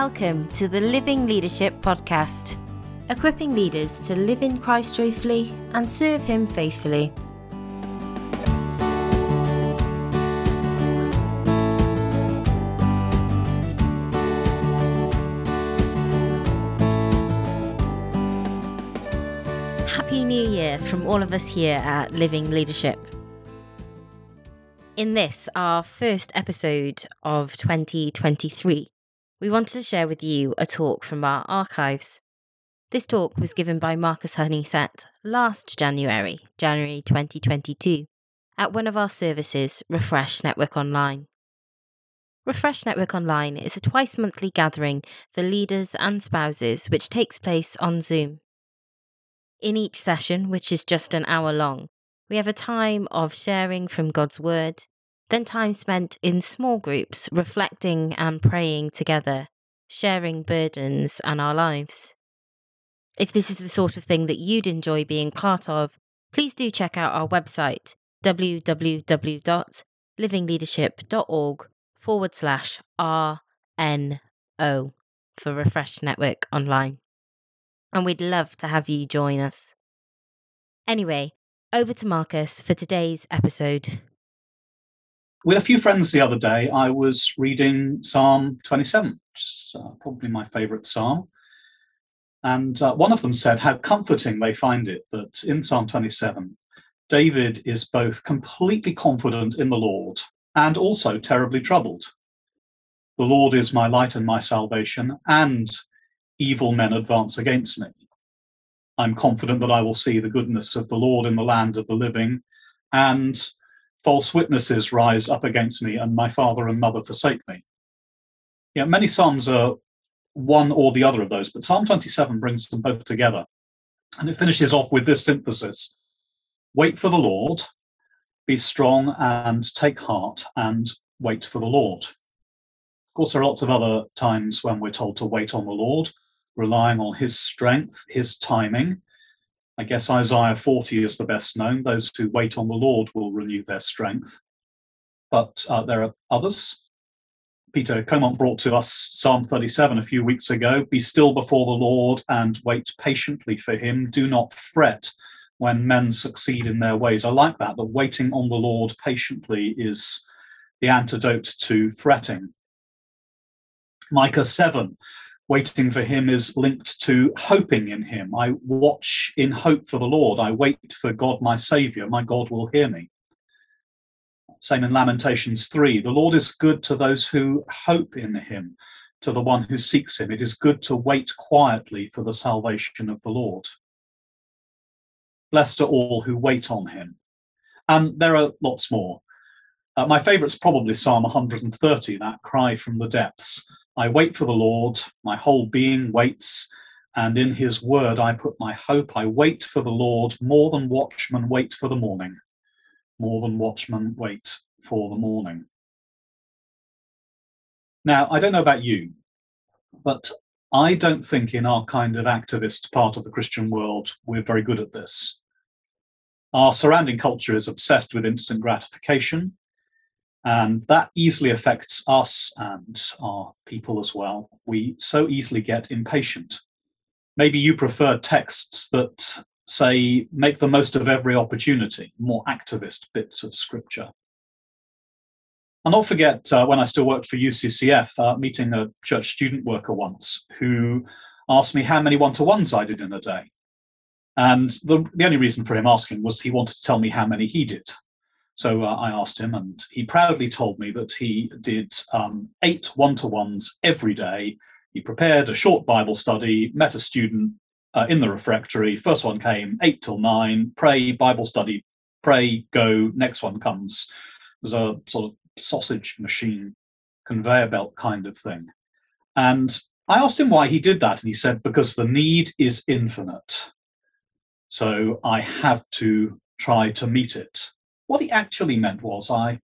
Welcome to the Living Leadership Podcast, equipping leaders to live in Christ joyfully and serve Him faithfully. Happy New Year from all of us here at Living Leadership. In this, our first episode of 2023, we wanted to share with you a talk from our archives. This talk was given by Marcus Honeysett last January, January 2022, at one of our services, Refresh Network Online. Refresh Network Online is a twice monthly gathering for leaders and spouses which takes place on Zoom. In each session, which is just an hour long, we have a time of sharing from God's Word, then time spent in small groups, reflecting and praying together, sharing burdens and our lives. If this is the sort of thing that you'd enjoy being part of, please do check out our website www.livingleadership.org forward slash RNO for Refresh Network Online. And we'd love to have you join us. Anyway, over to Marcus for today's episode with a few friends the other day, I was reading Psalm 27, which is uh, probably my favorite psalm. And uh, one of them said how comforting they find it that in Psalm 27, David is both completely confident in the Lord and also terribly troubled. The Lord is my light and my salvation, and evil men advance against me. I'm confident that I will see the goodness of the Lord in the land of the living, and false witnesses rise up against me, and my father and mother forsake me. Yeah, many psalms are one or the other of those, but Psalm 27 brings them both together. And it finishes off with this synthesis Wait for the Lord, be strong and take heart, and wait for the Lord. Of course, there are lots of other times when we're told to wait on the Lord, relying on his strength, his timing, I guess Isaiah 40 is the best known. Those who wait on the Lord will renew their strength. But uh, there are others. Peter Comont brought to us Psalm 37 a few weeks ago Be still before the Lord and wait patiently for him. Do not fret when men succeed in their ways. I like that, that waiting on the Lord patiently is the antidote to fretting. Micah 7 waiting for him is linked to hoping in him. I watch in hope for the Lord. I wait for God, my Savior. My God will hear me. Same in Lamentations 3. The Lord is good to those who hope in him, to the one who seeks him. It is good to wait quietly for the salvation of the Lord. Blessed are all who wait on him. And there are lots more. Uh, my favourite's probably Psalm 130, that cry from the depths. I wait for the Lord, my whole being waits, and in his word I put my hope. I wait for the Lord more than watchmen wait for the morning, more than watchmen wait for the morning. Now, I don't know about you, but I don't think in our kind of activist part of the Christian world we're very good at this. Our surrounding culture is obsessed with instant gratification. And that easily affects us and our people as well. We so easily get impatient. Maybe you prefer texts that say, make the most of every opportunity, more activist bits of scripture. I'll not forget uh, when I still worked for UCCF, uh, meeting a church student worker once who asked me how many one to ones I did in a day. And the, the only reason for him asking was he wanted to tell me how many he did. So uh, I asked him, and he proudly told me that he did um, eight one to ones every day. He prepared a short Bible study, met a student uh, in the refectory. First one came, eight till nine, pray, Bible study, pray, go, next one comes. It was a sort of sausage machine, conveyor belt kind of thing. And I asked him why he did that, and he said, because the need is infinite. So I have to try to meet it. What he actually meant was I,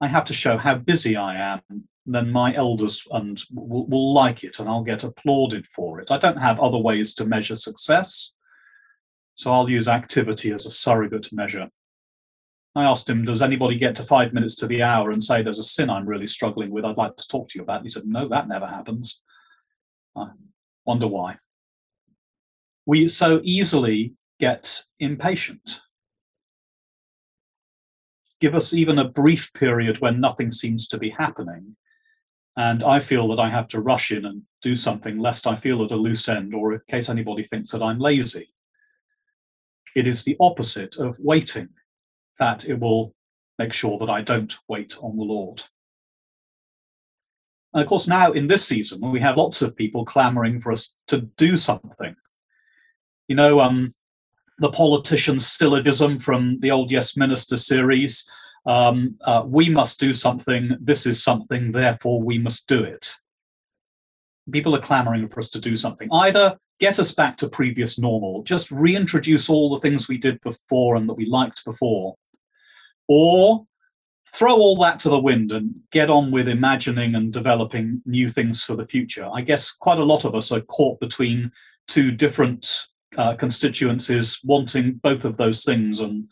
I have to show how busy I am. Then my elders and will, will like it, and I'll get applauded for it. I don't have other ways to measure success, so I'll use activity as a surrogate measure. I asked him, Does anybody get to five minutes to the hour and say there's a sin I'm really struggling with? I'd like to talk to you about? He said, No, that never happens. I wonder why. We so easily get impatient. Give us even a brief period when nothing seems to be happening, and I feel that I have to rush in and do something lest I feel at a loose end or in case anybody thinks that I'm lazy. It is the opposite of waiting, that it will make sure that I don't wait on the Lord. And of course, now in this season, we have lots of people clamoring for us to do something. You know, um, the politician's syllogism from the old Yes Minister series um, uh, we must do something, this is something, therefore we must do it. People are clamoring for us to do something. Either get us back to previous normal, just reintroduce all the things we did before and that we liked before, or throw all that to the wind and get on with imagining and developing new things for the future. I guess quite a lot of us are caught between two different uh, constituencies wanting both of those things and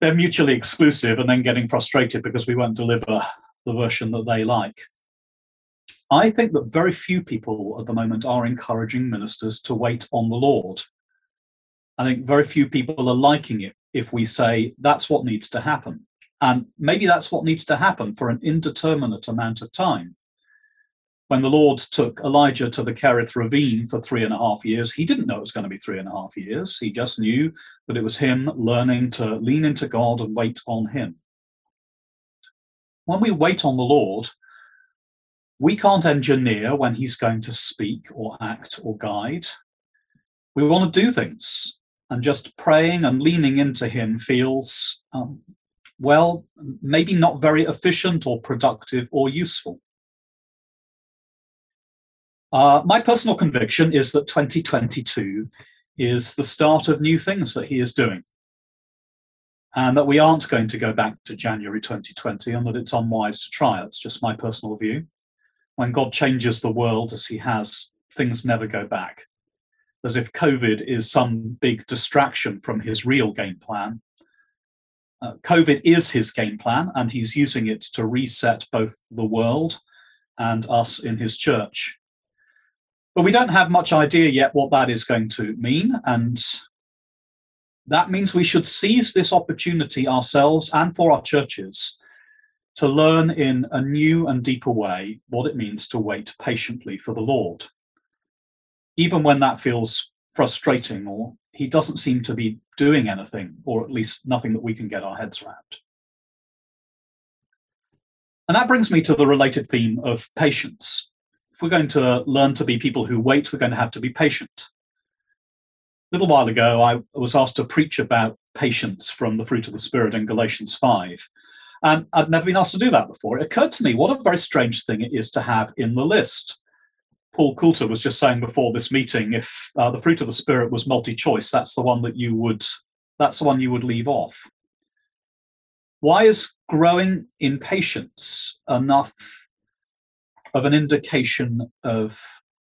they're mutually exclusive and then getting frustrated because we won't deliver the version that they like. I think that very few people at the moment are encouraging ministers to wait on the Lord. I think very few people are liking it if we say that's what needs to happen. And maybe that's what needs to happen for an indeterminate amount of time when the Lord took Elijah to the Kerith ravine for three and a half years, he didn't know it was going to be three and a half years. He just knew that it was him learning to lean into God and wait on him. When we wait on the Lord, we can't engineer when he's going to speak or act or guide. We want to do things, and just praying and leaning into him feels, um, well, maybe not very efficient or productive or useful. Uh, my personal conviction is that 2022 is the start of new things that he is doing. And that we aren't going to go back to January 2020 and that it's unwise to try. It's just my personal view. When God changes the world as he has, things never go back. As if COVID is some big distraction from his real game plan. Uh, COVID is his game plan, and he's using it to reset both the world and us in his church. But we don't have much idea yet what that is going to mean. And that means we should seize this opportunity ourselves and for our churches to learn in a new and deeper way what it means to wait patiently for the Lord. Even when that feels frustrating or he doesn't seem to be doing anything, or at least nothing that we can get our heads around. And that brings me to the related theme of patience we're going to learn to be people who wait, we're going to have to be patient. A little while ago, I was asked to preach about patience from the fruit of the Spirit in Galatians 5. And I'd never been asked to do that before. It occurred to me what a very strange thing it is to have in the list. Paul Coulter was just saying before this meeting, if uh, the fruit of the Spirit was multi-choice, that's the one that you would that's the one you would leave off. Why is growing in patience enough of an indication of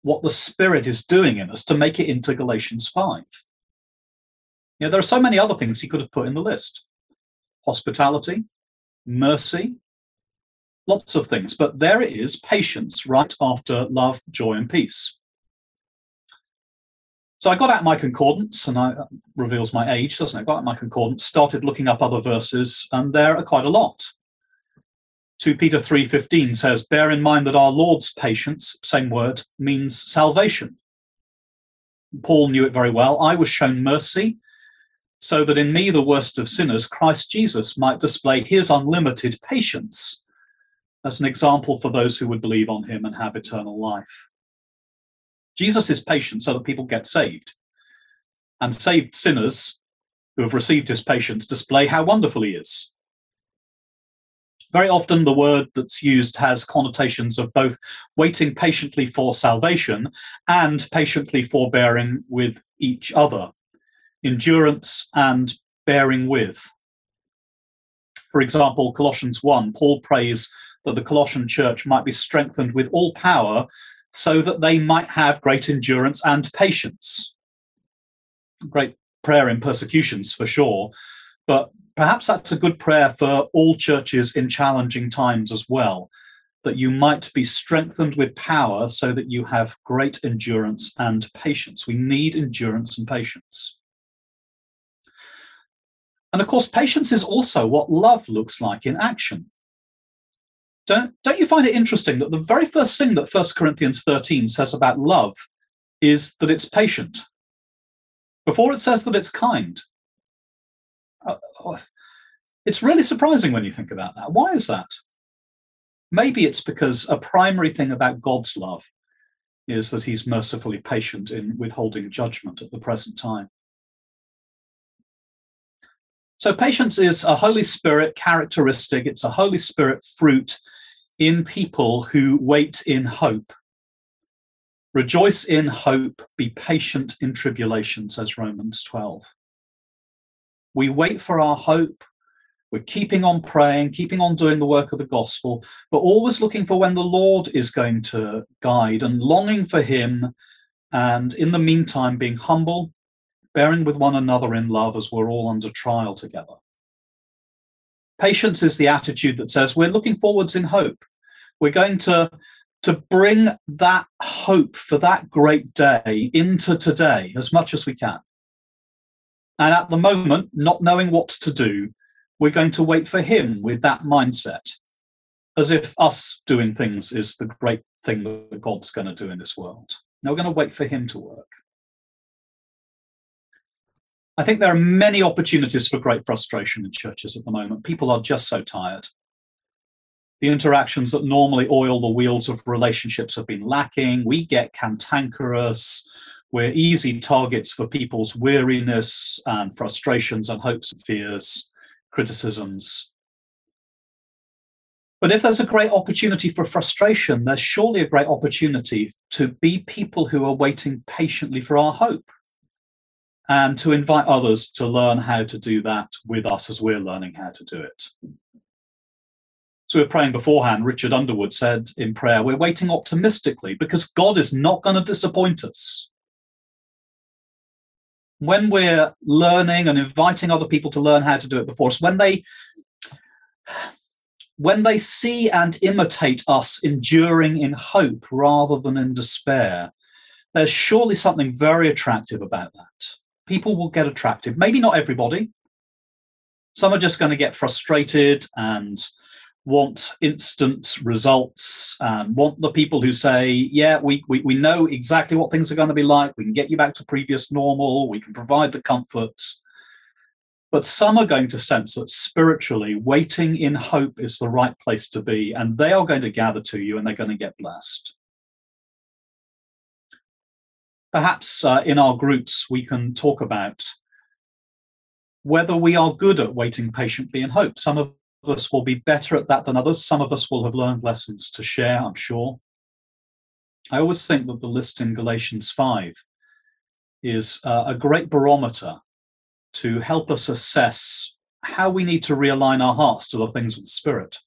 what the Spirit is doing in us to make it into Galatians 5. You know, there are so many other things he could have put in the list hospitality, mercy, lots of things. But there it is patience right after love, joy, and peace. So I got out my concordance, and I uh, reveals my age, doesn't it? I got out my concordance, started looking up other verses, and there are quite a lot. 2 Peter 3:15 says, "Bear in mind that our Lord's patience, same word, means salvation." Paul knew it very well. I was shown mercy so that in me, the worst of sinners, Christ Jesus might display his unlimited patience as an example for those who would believe on him and have eternal life. Jesus is patient so that people get saved. And saved sinners who have received his patience display how wonderful he is very often the word that's used has connotations of both waiting patiently for salvation and patiently forbearing with each other, endurance and bearing with. For example, Colossians 1, Paul prays that the Colossian church might be strengthened with all power so that they might have great endurance and patience. Great prayer in persecutions for sure, but perhaps that's a good prayer for all churches in challenging times as well. that you might be strengthened with power so that you have great endurance and patience. We need endurance and patience. And of course, patience is also what love looks like in action. Don't, don't you find it interesting that the very first thing that 1 Corinthians 13 says about love is that it's patient? Before it says that it's kind. Uh, oh, it's really surprising when you think about that. Why is that? Maybe it's because a primary thing about God's love is that he's mercifully patient in withholding judgment at the present time. So, patience is a Holy Spirit characteristic, it's a Holy Spirit fruit in people who wait in hope. Rejoice in hope, be patient in tribulation, says Romans 12. We wait for our hope. We're keeping on praying, keeping on doing the work of the gospel, but always looking for when the Lord is going to guide and longing for Him. And in the meantime, being humble, bearing with one another in love as we're all under trial together. Patience is the attitude that says we're looking forwards in hope. We're going to, to bring that hope for that great day into today as much as we can. And at the moment, not knowing what to do, we're going to wait for him with that mindset, as if us doing things is the great thing that God's going to do in this world. Now we're going to wait for him to work. I think there are many opportunities for great frustration in churches at the moment. People are just so tired. The interactions that normally oil the wheels of relationships have been lacking. We get cantankerous. We're easy targets for people's weariness and frustrations and hopes and fears, criticisms. But if there's a great opportunity for frustration, there's surely a great opportunity to be people who are waiting patiently for our hope and to invite others to learn how to do that with us as we're learning how to do it. So we're praying beforehand. Richard Underwood said in prayer, We're waiting optimistically because God is not going to disappoint us. When we're learning and inviting other people to learn how to do it before us, when they when they see and imitate us enduring in hope rather than in despair, there's surely something very attractive about that people will get attracted. Maybe not everybody. Some are just going to get frustrated and want instant results and want the people who say, yeah, we, we, we know exactly what things are going to be like. We can get you back to previous normal. We can provide the comfort. But some are going to sense that spiritually, waiting in hope is the right place to be. And they are going to gather to you and they're going to get blessed perhaps uh, in our groups we can talk about whether we are good at waiting patiently in hope. Some of us will be better at that than others. Some of us will have learned lessons to share, I'm sure. I always think that the list in Galatians 5 is uh, a great barometer to help us assess how we need to realign our hearts to the things of the Spirit.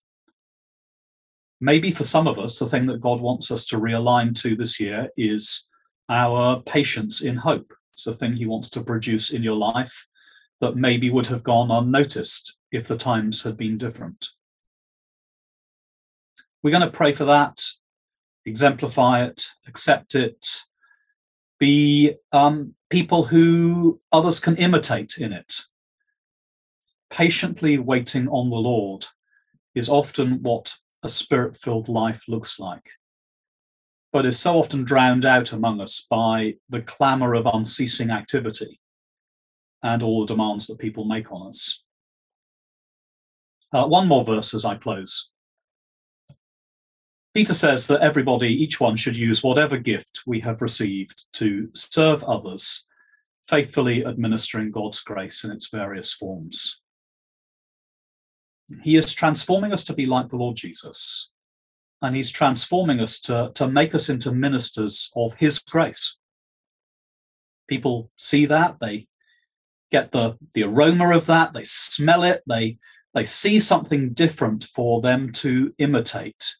Maybe for some of us, the thing that God wants us to realign to this year is our patience in hope. It's a thing he wants to produce in your life that maybe would have gone unnoticed if the times had been different. We're going to pray for that, exemplify it, accept it, be um, people who others can imitate in it. Patiently waiting on the Lord is often what a spirit filled life looks like but is so often drowned out among us by the clamour of unceasing activity and all the demands that people make on us. Uh, one more verse as I close. Peter says that everybody, each one, should use whatever gift we have received to serve others, faithfully administering God's grace in its various forms. He is transforming us to be like the Lord Jesus, and he's transforming us to, to make us into ministers of his grace. People see that, they get the, the aroma of that, they smell it, they, they see something different for them to imitate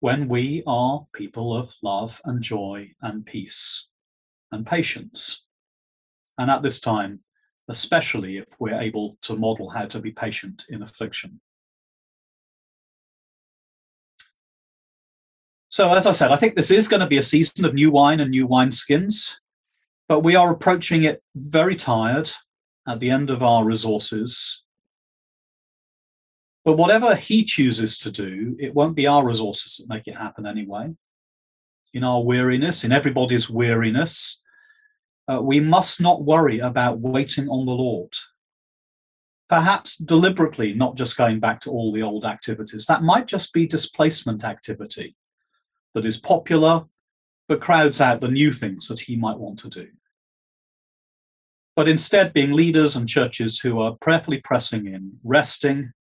when we are people of love and joy and peace and patience. And at this time, especially if we're able to model how to be patient in affliction. So, as I said, I think this is going to be a season of new wine and new wine skins, but we are approaching it very tired at the end of our resources. But whatever he chooses to do, it won't be our resources that make it happen anyway. In our weariness, in everybody's weariness, uh, we must not worry about waiting on the Lord. Perhaps deliberately not just going back to all the old activities. That might just be displacement activity that is popular but crowds out the new things that he might want to do. But instead, being leaders and churches who are prayerfully pressing in, resting,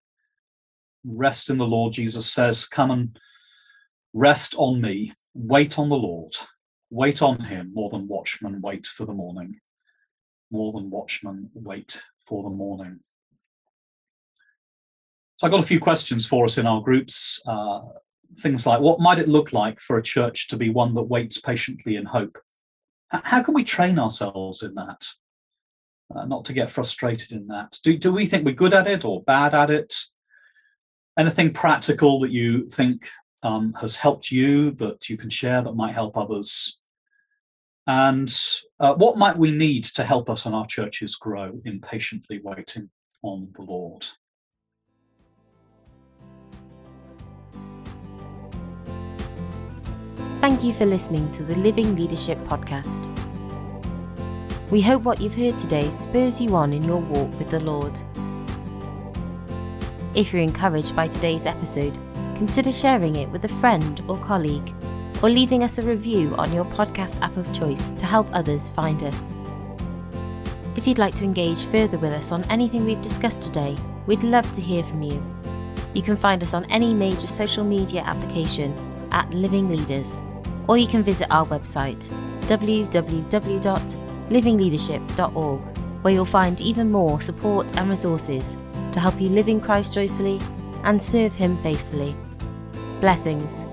rest in the Lord. Jesus says, Come and rest on me, wait on the Lord, wait on him more than watchmen wait for the morning, more than watchmen wait for the morning. So I've got a few questions for us in our groups. Uh, things like what might it look like for a church to be one that waits patiently in hope? How can we train ourselves in that? Uh, not to get frustrated in that. Do, do we think we're good at it or bad at it? Anything practical that you think um, has helped you that you can share that might help others? And uh, what might we need to help us and our churches grow in patiently waiting on the Lord? Thank you for listening to the Living Leadership Podcast. We hope what you've heard today spurs you on in your walk with the Lord. If you're encouraged by today's episode, consider sharing it with a friend or colleague, or leaving us a review on your podcast app of choice to help others find us. If you'd like to engage further with us on anything we've discussed today, we'd love to hear from you. You can find us on any major social media application at Living Leaders or you can visit our website www.livingleadership.org, where you'll find even more support and resources to help you live in Christ joyfully and serve Him faithfully. Blessings.